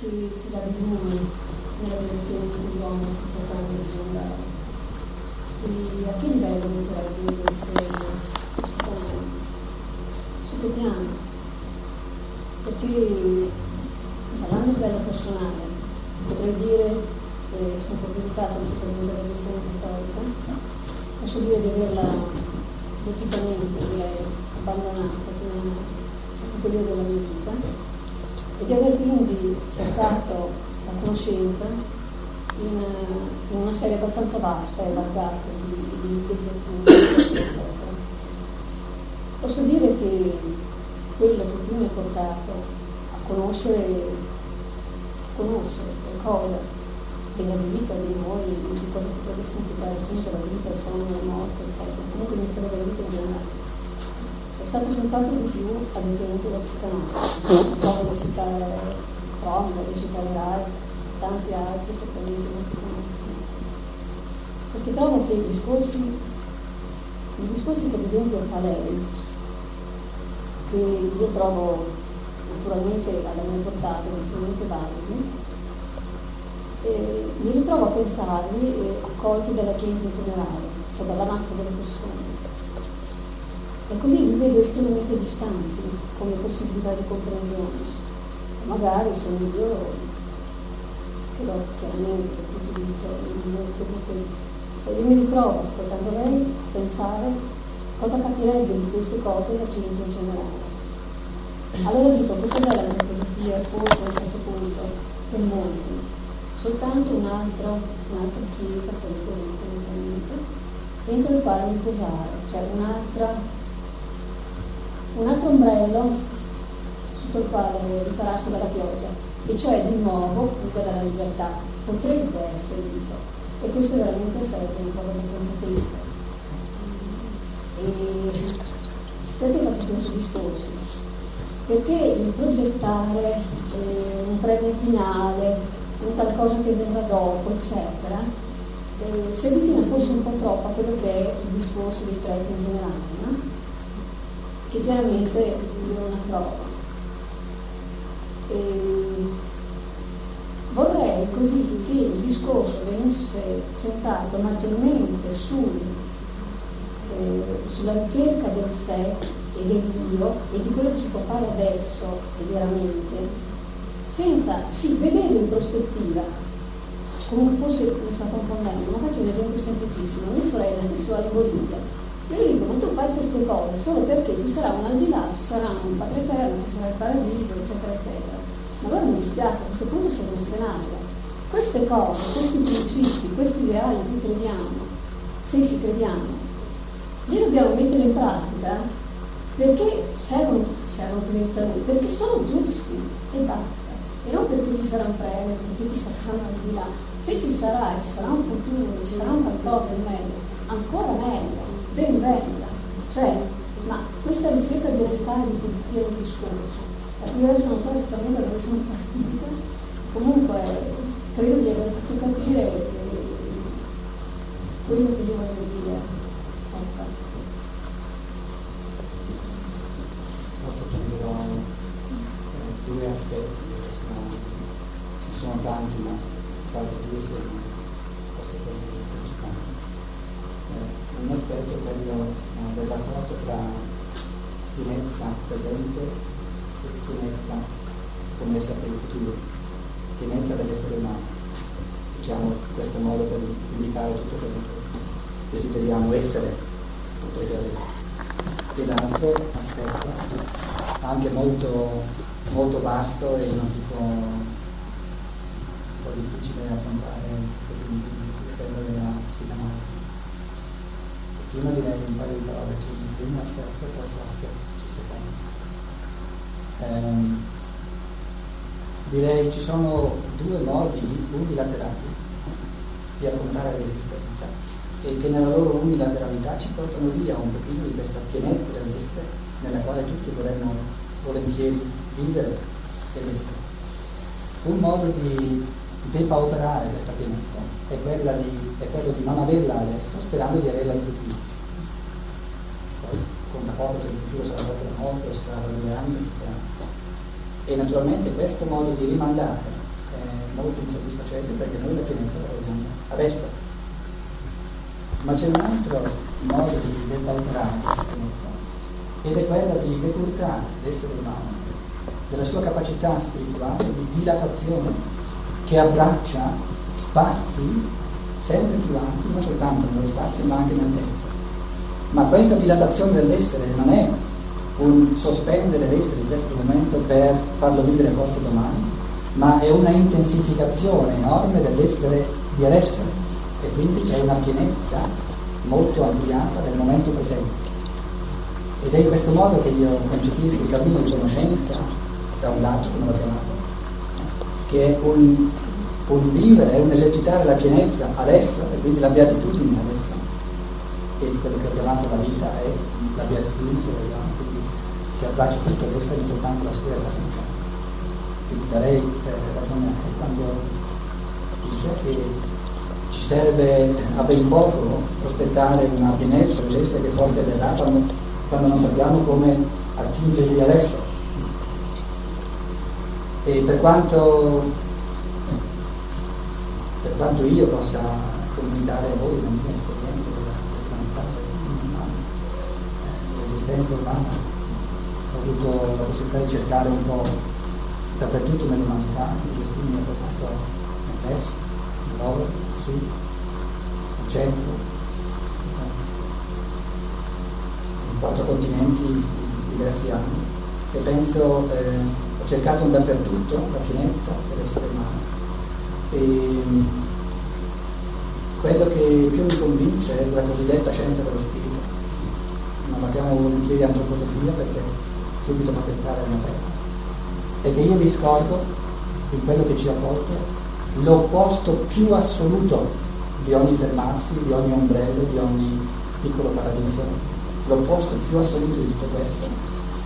che ci dà di lui nella direzione in cui l'uomo sta cercando di andare. E a che livello metterebbe invece? Su che piano? Perché parlando a livello personale potrei dire eh, sono fortificata principalmente dalla religione cattolica posso dire di averla logicamente abbandonata in un periodo della mia vita e di aver quindi cercato la conoscenza in, in una serie abbastanza vasta e allargata di, di, di Posso dire che quello che più mi ha portato a conoscere, conoscere qualcosa della vita, di noi, di cosa potrebbe significare appunto la vita, il sonno, la morte, eccetera, comunque il mistero della vita in generale. È stato senz'altro di più, ad esempio, la psicanalisi. Non so come citare Freud, voglio citare Rai, tanti altri che non conoscono. Perché trovo che i discorsi, i discorsi che ad esempio fa lei, che io trovo naturalmente alla mia portata, estremamente validi, eh, mi ritrovo a pensarli eh, accolti dalla gente in generale, cioè dalla massa delle persone. E così li vedo estremamente distanti come possibilità di comprensione. Magari sono io l'ho chiaramente utilizzo il mio cioè io mi ritrovo ascoltando lei pensare cosa capirebbe di queste cose la gente in generale. Allora dico, che cos'è la mia filosofia, forse a un certo punto, per molti? soltanto un un'altra chiesa, politica, dentro il quale riposare, cioè un'altra, un altro ombrello sotto il quale ripararsi dalla pioggia, e cioè di nuovo, comunque dalla libertà, potrebbe essere vita. E questo veramente sarebbe una cosa abbastanza triste. E perché faccio questo discorso? Perché il progettare eh, un premio finale, un qualcosa che verrà dopo, eccetera, eh, si avvicina forse un po' troppo a quello che è il discorso dei preti in generale, no? Che chiaramente io non approvo. Vorrei così che il discorso venisse centrato maggiormente sul, eh, sulla ricerca del sé e del io e di quello che si può fare adesso e veramente senza, sì, vedendo in prospettiva, comunque forse mi sto confondendo, ma faccio un esempio semplicissimo, mia sorella si va in Bolivia, io dico, ma tu fai queste cose solo perché ci sarà un al di là, ci sarà un padre eterno, ci sarà il paradiso, eccetera, eccetera. Ma allora mi dispiace, a questo punto sei emozionata. Queste cose, questi principi, questi ideali in cui crediamo, se ci crediamo, li dobbiamo mettere in pratica perché servono, servono per perché sono giusti e basta e non perché ci sarà un premio, perché ci saranno al di là. Se ci sarà ci sarà un futuro, ci sarà un qualcosa di meglio, ancora meglio, ben venga. Cioè, ma questa ricerca di restare di pulizia del discorso, io adesso non so esattamente da dove sono partita, comunque credo di aver fatto capire quello che io voglio dire. Ecco. Prenderò due aspetti sono tanti, ma qualche due se forse quelli principali. Eh, un aspetto è quello eh, del rapporto tra pienezza presente e pienezza connessa per il futuro, pienezza dell'essere umano. Diciamo questo modo per indicare tutto quello che desideriamo essere. E l'altro aspetto, anche molto, molto vasto e non si può po' difficile affrontare questi quello della psicanalisi. Prima direi un paio di parole sul primo aspetto, poi forse sul secondo. Ehm, direi ci sono due modi unilaterali di affrontare l'esistenza e che nella loro unilateralità ci portano via un pochino di questa pienezza dell'essere nella quale tutti vorremmo volentieri vivere ed essere. Un modo di depauperare questa pienezza è, di, è quello di non averla adesso sperando di averla in futuro. Poi conta poco se il futuro sarà dopo la morte o sarà due anni, E naturalmente questo modo di rimandare è molto insoddisfacente perché noi la pienezza la vogliamo adesso. Ma c'è un altro modo di depauperare la pienezza ed è quella di depurtare l'essere umano della sua capacità spirituale di dilatazione che abbraccia spazi sempre più ampi, non soltanto nello spazio ma anche nel tempo. Ma questa dilatazione dell'essere non è un sospendere l'essere in questo momento per farlo vivere posto domani, ma è una intensificazione enorme dell'essere di adesso e quindi c'è una pienezza molto ampliata del momento presente. Ed è in questo modo che io concepisco il cammino di conoscenza, da un lato, come l'ho chiamato, che è un, un vivere, è un esercitare la pienezza adesso, e quindi la beatitudine adesso, e quello che ho chiamato la vita è la beatitudine, se vogliamo, quindi che abbraccia tutto adesso e soltanto la sfera della conoscenza. Quindi darei eh, ragione anche quando dice che ci serve a ben poco prospettare una pienezza dell'essere che forse verrà quando quando non sappiamo come attingerli adesso. E per quanto, per quanto io possa comunicare a voi la mia esperienza dell'umanità, dell'esistenza umana, ho avuto la possibilità di cercare un po' dappertutto nell'umanità, il destino mi ha portato nell'est, nell'ovest, nel sud, nel centro, quattro continenti in diversi anni. E penso, eh, cercato dappertutto la pienezza dell'essere umano. E quello che più mi convince è la cosiddetta scienza dello spirito. Non la chiamo volentieri antroposofia perché subito fa pensare a una setta. E che io vi scorgo in quello che ci ha portato l'opposto più assoluto di ogni fermarsi, di ogni ombrello, di ogni piccolo paradiso l'opposto più assoluto di tutto questo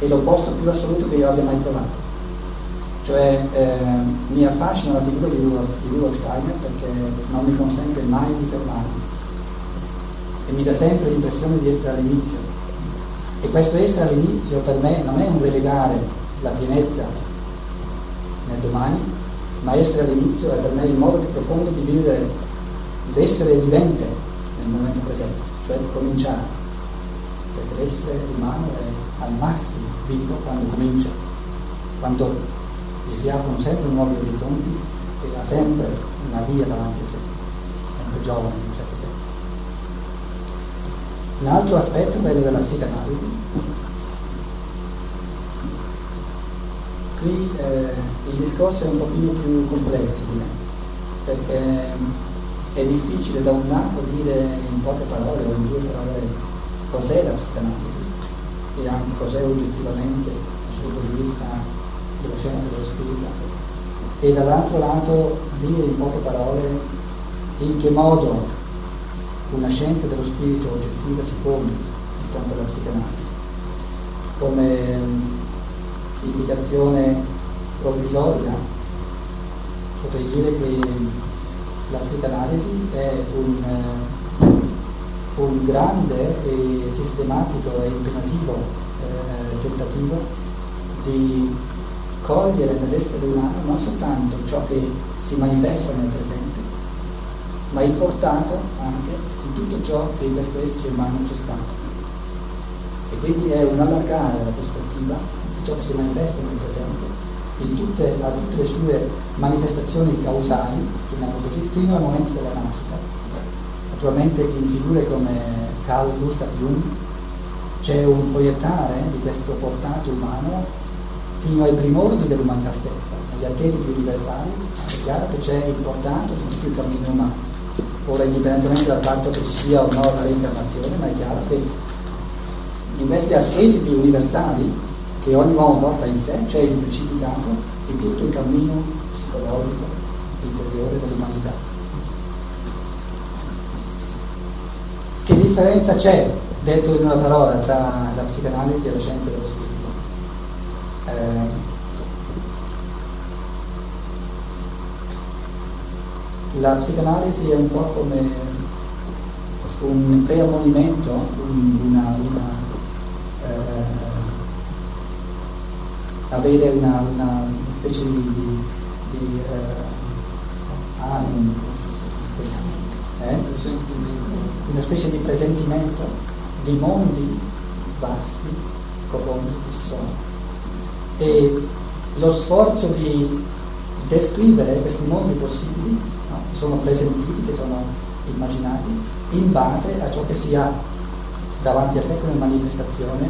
è l'opposto più assoluto che io abbia mai trovato. Cioè eh, mi affascina la figura di Rudolf Steiner perché non mi consente mai di fermarmi e mi dà sempre l'impressione di essere all'inizio. E questo essere all'inizio per me non è un relegare la pienezza nel domani, ma essere all'inizio è per me il modo più profondo di vivere l'essere vivente nel momento presente, cioè cominciare perché l'essere umano è al massimo vivo quando comincia, quando gli si aprono sempre nuovi orizzonti e ha sempre una via davanti a sé, sempre giovane in un certo senso. Un altro aspetto è quello della psicanalisi. Qui eh, il discorso è un pochino più complesso di me, perché è difficile da un lato dire in poche parole o in due parole cos'è la psicanalisi e anche cos'è oggettivamente dal punto di vista della scienza dello spirito e dall'altro lato dire in poche parole in che modo una scienza dello spirito oggettiva si pone di fronte alla psicanalisi. Come indicazione provvisoria potrei dire che la psicanalisi è un un grande e sistematico e impegnativo eh, tentativo di cogliere nell'essere umano non soltanto ciò che si manifesta nel presente, ma il portato anche di tutto ciò che in questo essere umano c'è stato. E quindi è un allargare la prospettiva di ciò che si manifesta nel presente, tutte, a tutte le sue manifestazioni causali, così, fino al momento della nascita naturalmente in figure come Carl Gustav Jung c'è un proiettare di questo portato umano fino ai primordi dell'umanità stessa, agli archetipi universali, è chiaro che c'è su tutto il cammino umano. Ora, indipendentemente dal fatto che ci sia o no la reincarnazione, ma è chiaro che in questi archetipi universali che ogni uomo porta in sé c'è il precipitato di tutto il cammino psicologico interiore dell'umanità. Che differenza c'è, detto in una parola, tra la psicanalisi e la scienza dello spirito? Eh, la psicanalisi è un po' come un preammonimento, una, una, eh, avere una, una specie di, di eh, animi, eh? una specie di presentimento di mondi vasti, profondi che ci sono. E lo sforzo di descrivere questi mondi possibili, no? che sono presentiti, che sono immaginati, in base a ciò che si ha davanti a sé come manifestazione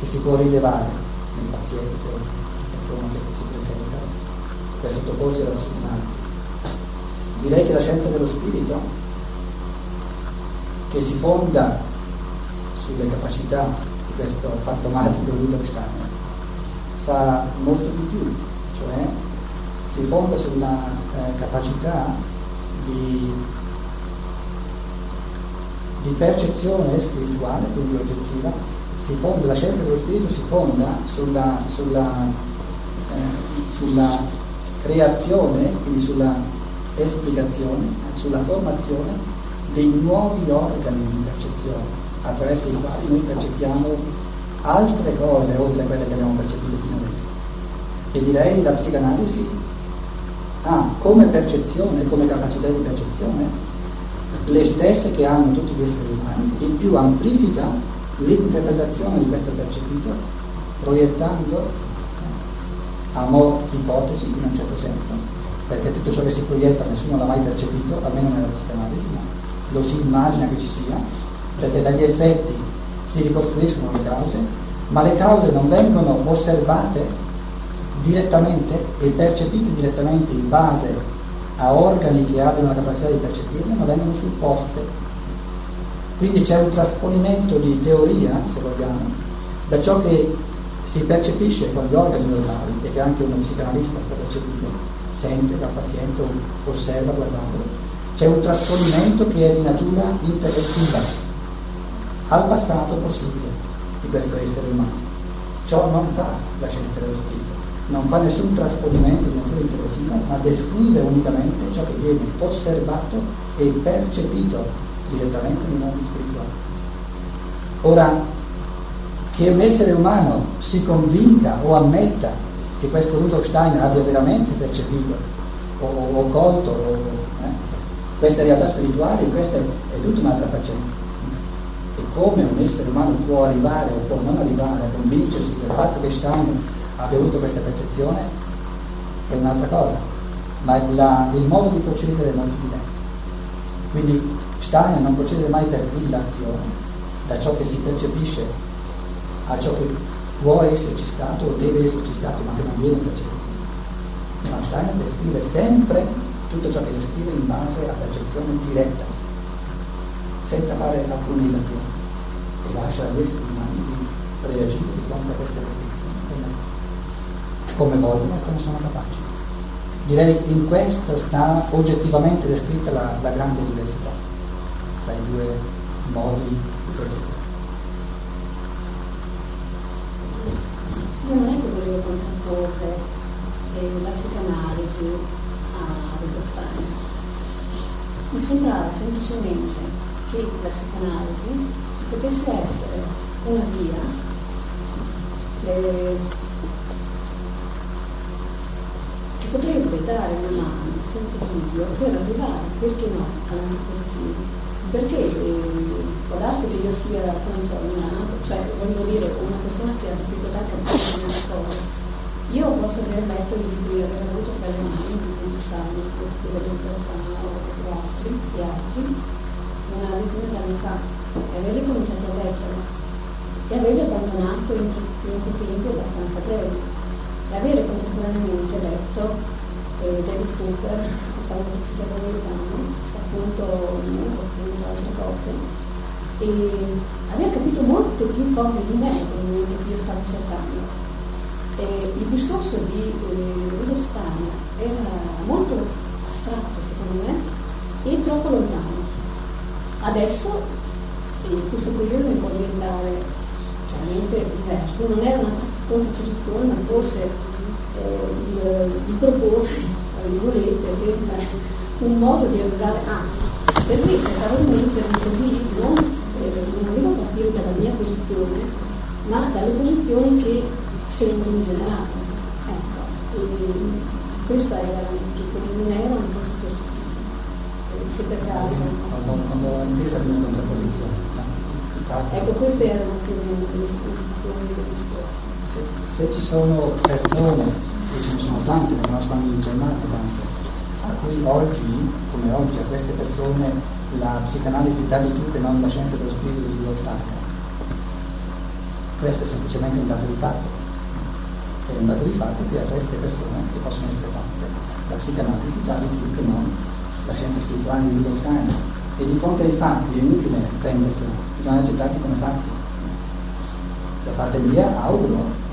che si può rilevare nel paziente nella persona che si presenta per sottoporsi alla psicanalisi. Direi che la scienza dello spirito, che si fonda sulle capacità di questo fantomatico Rudolf Steiner, fa molto di più, cioè si fonda sulla eh, capacità di di percezione spirituale, quindi oggettiva, fonda, la scienza dello spirito si fonda sulla, sulla, eh, sulla creazione, quindi sulla esplicazione, sulla formazione dei nuovi organi di percezione attraverso i quali noi percepiamo altre cose oltre a quelle che abbiamo percepito fino adesso. E direi la psicanalisi ha come percezione, come capacità di percezione, le stesse che hanno tutti gli esseri umani, in più amplifica l'interpretazione di questo percepito, proiettando eh, a mo' ipotesi in un certo senso, perché tutto ciò che si proietta nessuno l'ha mai percepito, almeno nella psicanalisi, ma lo si immagina che ci sia, perché dagli effetti si ricostruiscono le cause, ma le cause non vengono osservate direttamente e percepite direttamente in base a organi che abbiano la capacità di percepirle, ma vengono supposte. Quindi c'è un trasponimento di teoria, se vogliamo, da ciò che si percepisce con gli organi normali e che anche uno psicanalista può percepire, sente dal paziente osserva guardandolo. C'è un trasponimento che è di natura intellettiva al passato possibile di questo essere umano. Ciò non fa la scienza dello spirito non fa nessun trasponimento di natura intellettiva, ma descrive unicamente ciò che viene osservato e percepito direttamente nei mondi spirituali. Ora, che un essere umano si convinca o ammetta che questo Rudolf Steiner abbia veramente percepito o, o colto o, eh, queste realtà spirituali, questa è, è tutta un'altra faccenda. E come un essere umano può arrivare o può non arrivare a convincersi del fatto che Steiner abbia avuto questa percezione è un'altra cosa, ma la, il modo di procedere è molto diverso. Quindi Steiner non procede mai per illazione, da ciò che si percepisce a ciò che può esserci stato o deve esserci stato, ma che non viene percepito. Ma Steiner descrive sempre tutto ciò che descrive in base a percezione diretta, senza fare alcuna illazione, e lascia agli esseri umani di reagire di fronte a queste condizioni come vogliono e come sono capaci. Direi in questo sta oggettivamente descritta la, la grande diversità tra i due modi di procedere. Io non è che volevo contrapporre eh, la psicanalisi a Wittgenstein. Mi sembra semplicemente che la psicanalisi potesse essere una via eh, potrebbe dare una mano senza dubbio per arrivare, perché no, all'anno positivo. Perché eh, può darsi che io sia, come so, ignorante, cioè voglio dire una persona che ha difficoltà a capire una cosa. Io posso aver letto i libri, aver avuto quelle mani di conquistarmi, questo vedo fa o altri, e altri, una decina d'anni fa, e averli cominciato a leggere e averli abbandonato in tempi abbastanza brevi e avere contemporaneamente letto eh, David Cooper, il famoso psichiatra americano, appunto, appunto altre cose, e aver capito molte più cose di me nel momento che io stavo cercando. E il discorso di eh, Rudolf Steiner era molto astratto secondo me e troppo lontano. Adesso, in questo periodo mi può diventare chiaramente diverso, non era una ma forse eh, il, il proporre, tra virgolette, sempre un modo di arrivare a. Per me cercavo di mettermi così, non, eh, non arrivo a partire dalla mia posizione, ma dalle posizioni che sento in generale. Ecco, e, questa era l'intuizione, non era un po' così. Se per caso. Quando, quando ho inteso una contrapposizione. Ecco, queste erano meno le del discorso. Se, se ci sono persone, e ce ne sono tante nel nostro in Germania, tante, a cui oggi, come oggi, a queste persone la psicanalisi dà di più che non la scienza dello spirito di Steiner. Questo è semplicemente un dato di fatto. È un dato di fatto che a queste persone, che possono essere tante, la psicanalisi dà di più che non la scienza spirituale di Steiner. E di fronte ai fatti è inutile prendersela, bisogna accettarli come fatti. Da parte mia auguro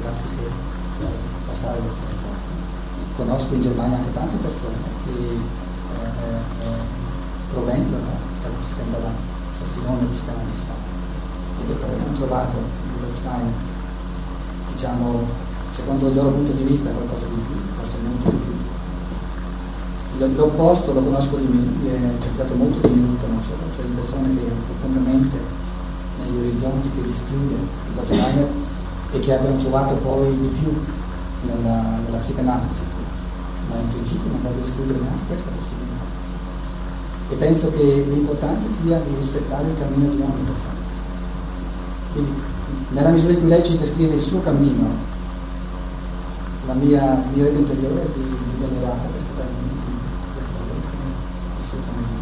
può darsi che eh, passare del tempo. Conosco in Germania anche tante persone che eh, eh, provengono dalla filone di psicanalista e che poi hanno trovato in Stein, diciamo, secondo il loro punto di vista qualcosa di più, forse molto di più. L'opposto lo conosco di me, è capitato molto di meno conoscerlo, cioè di persone che profondamente negli orizzonti che il Steiner e che abbiano trovato poi di più nella, nella psicanalisi, ma in principio non voglio escludere neanche questa possibilità. E penso che l'importante sia di rispettare il cammino di ogni persona. Quindi, nella misura in cui lei ci descrive il suo cammino, la mia, il mio ego interiore è di, venerare questo cammino, il suo cammino.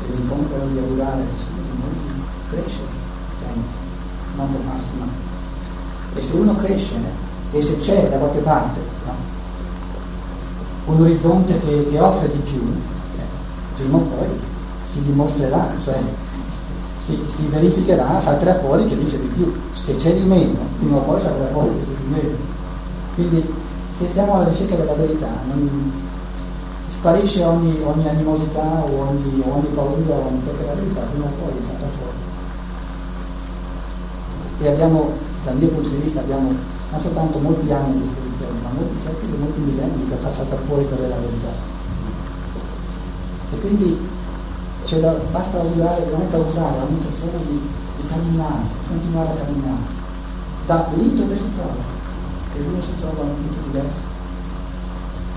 E in fondo quello di augurare che di noi crescere sempre, non mai. E se uno cresce e se c'è da qualche parte no? un orizzonte che, che offre di più, prima o poi si dimostrerà, cioè si, si, verificherà, salterà fuori che dice di più. Se c'è di meno, prima o poi salterà fuori che c'è di meno. Quindi se siamo alla ricerca della verità, non, sparisce ogni, ogni, animosità o ogni, ogni paura o la verità, prima o poi salta fuori. E abbiamo, dal mio punto di vista, abbiamo non soltanto molti anni di disposizione, ma molti secoli, molti millenni per far saltare fuori quella è verità. E quindi da, basta augurare, veramente augurare a ogni persona di, di camminare, continuare a camminare, da lì dove si trova, e uno si trova a un punto diverso.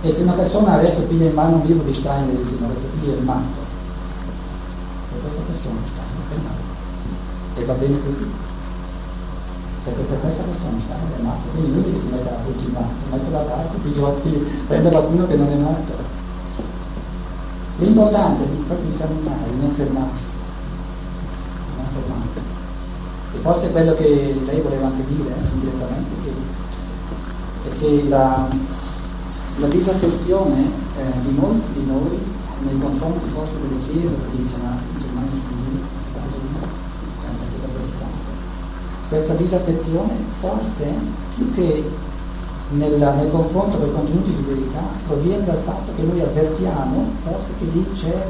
E se una persona adesso piglia in mano un libro di Steiner e dice ma questo qui è il matto, e questa persona Steiner è matto. E va bene così. Perché per questa persona Steiner è matto. Quindi lui si mette a matto, mette da parte, prende qualcuno che non è matto L'importante è proprio di camminare, di non fermarsi. Non fermarsi. E forse quello che lei voleva anche dire eh, indirettamente che, è che la, la disaffezione eh, di molti di noi nei confronti forse delle chiese tradizionali, in Germania studini, sempre chiesa protestante, questa disaffezione forse più che nel, nel confronto con i contenuti di verità proviene dal fatto che noi avvertiamo forse che lì c'è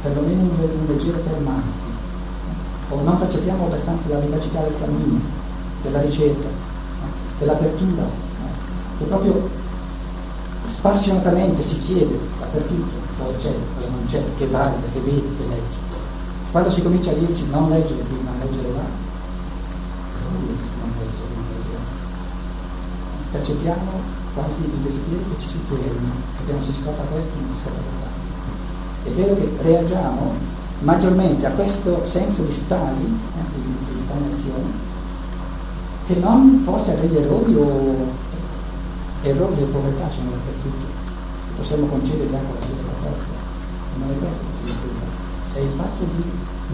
perlomeno un, un leggero fermarsi o non percepiamo abbastanza la vivacità del cammino, della ricerca, dell'apertura, che proprio spassionatamente si chiede dappertutto cosa c'è, cosa non c'è, che valuta, che vedi, che leggi. Quando si comincia a dirci non leggere prima, leggere là, percepiamo quasi il desiderio che ci si fermi, perché non si scopre questo, non si scopre quest'altro. È vero che reagiamo maggiormente a questo senso di stasi, eh, di, di stagnazione, che non forse a degli errori o errori di povertà ce ne dappertutto, possiamo concedere anche alla Chiesa Cattolica. Non è questo che ci disturba, è il fatto di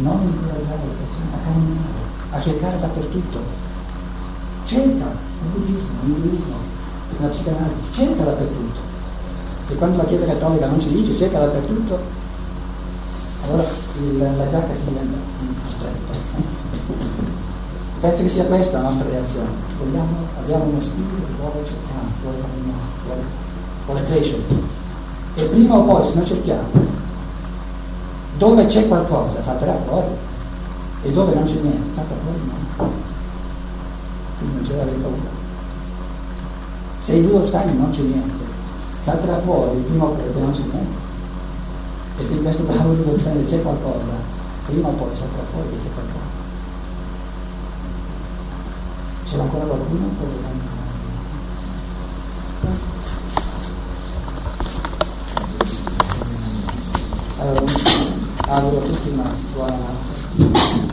non incoraggiare le persone a camminare, a cercare dappertutto. Cerca, il buddismo, l'induismo, la psicanalisi, cerca dappertutto. E quando la Chiesa Cattolica non ci dice cerca dappertutto, allora il, la giacca si diventa un stretta. Penso che sia questa la nostra reazione. Vogliamo, abbiamo uno spirito che vuole cercare, vuole camminare, vuole, vuole crescere. E prima o poi, se noi cerchiamo, dove c'è qualcosa salterà fuori e dove non c'è niente salta fuori no quindi non c'è da avere paura. Se i due ostagni non c'è niente, salterà fuori il primo che non c'è niente. E se in questo tavolo di ostagni c'è qualcosa, prima o poi salterà fuori che c'è qualcosa. C'è ancora qualcuno? Allora, auguro a tutti una buona notte.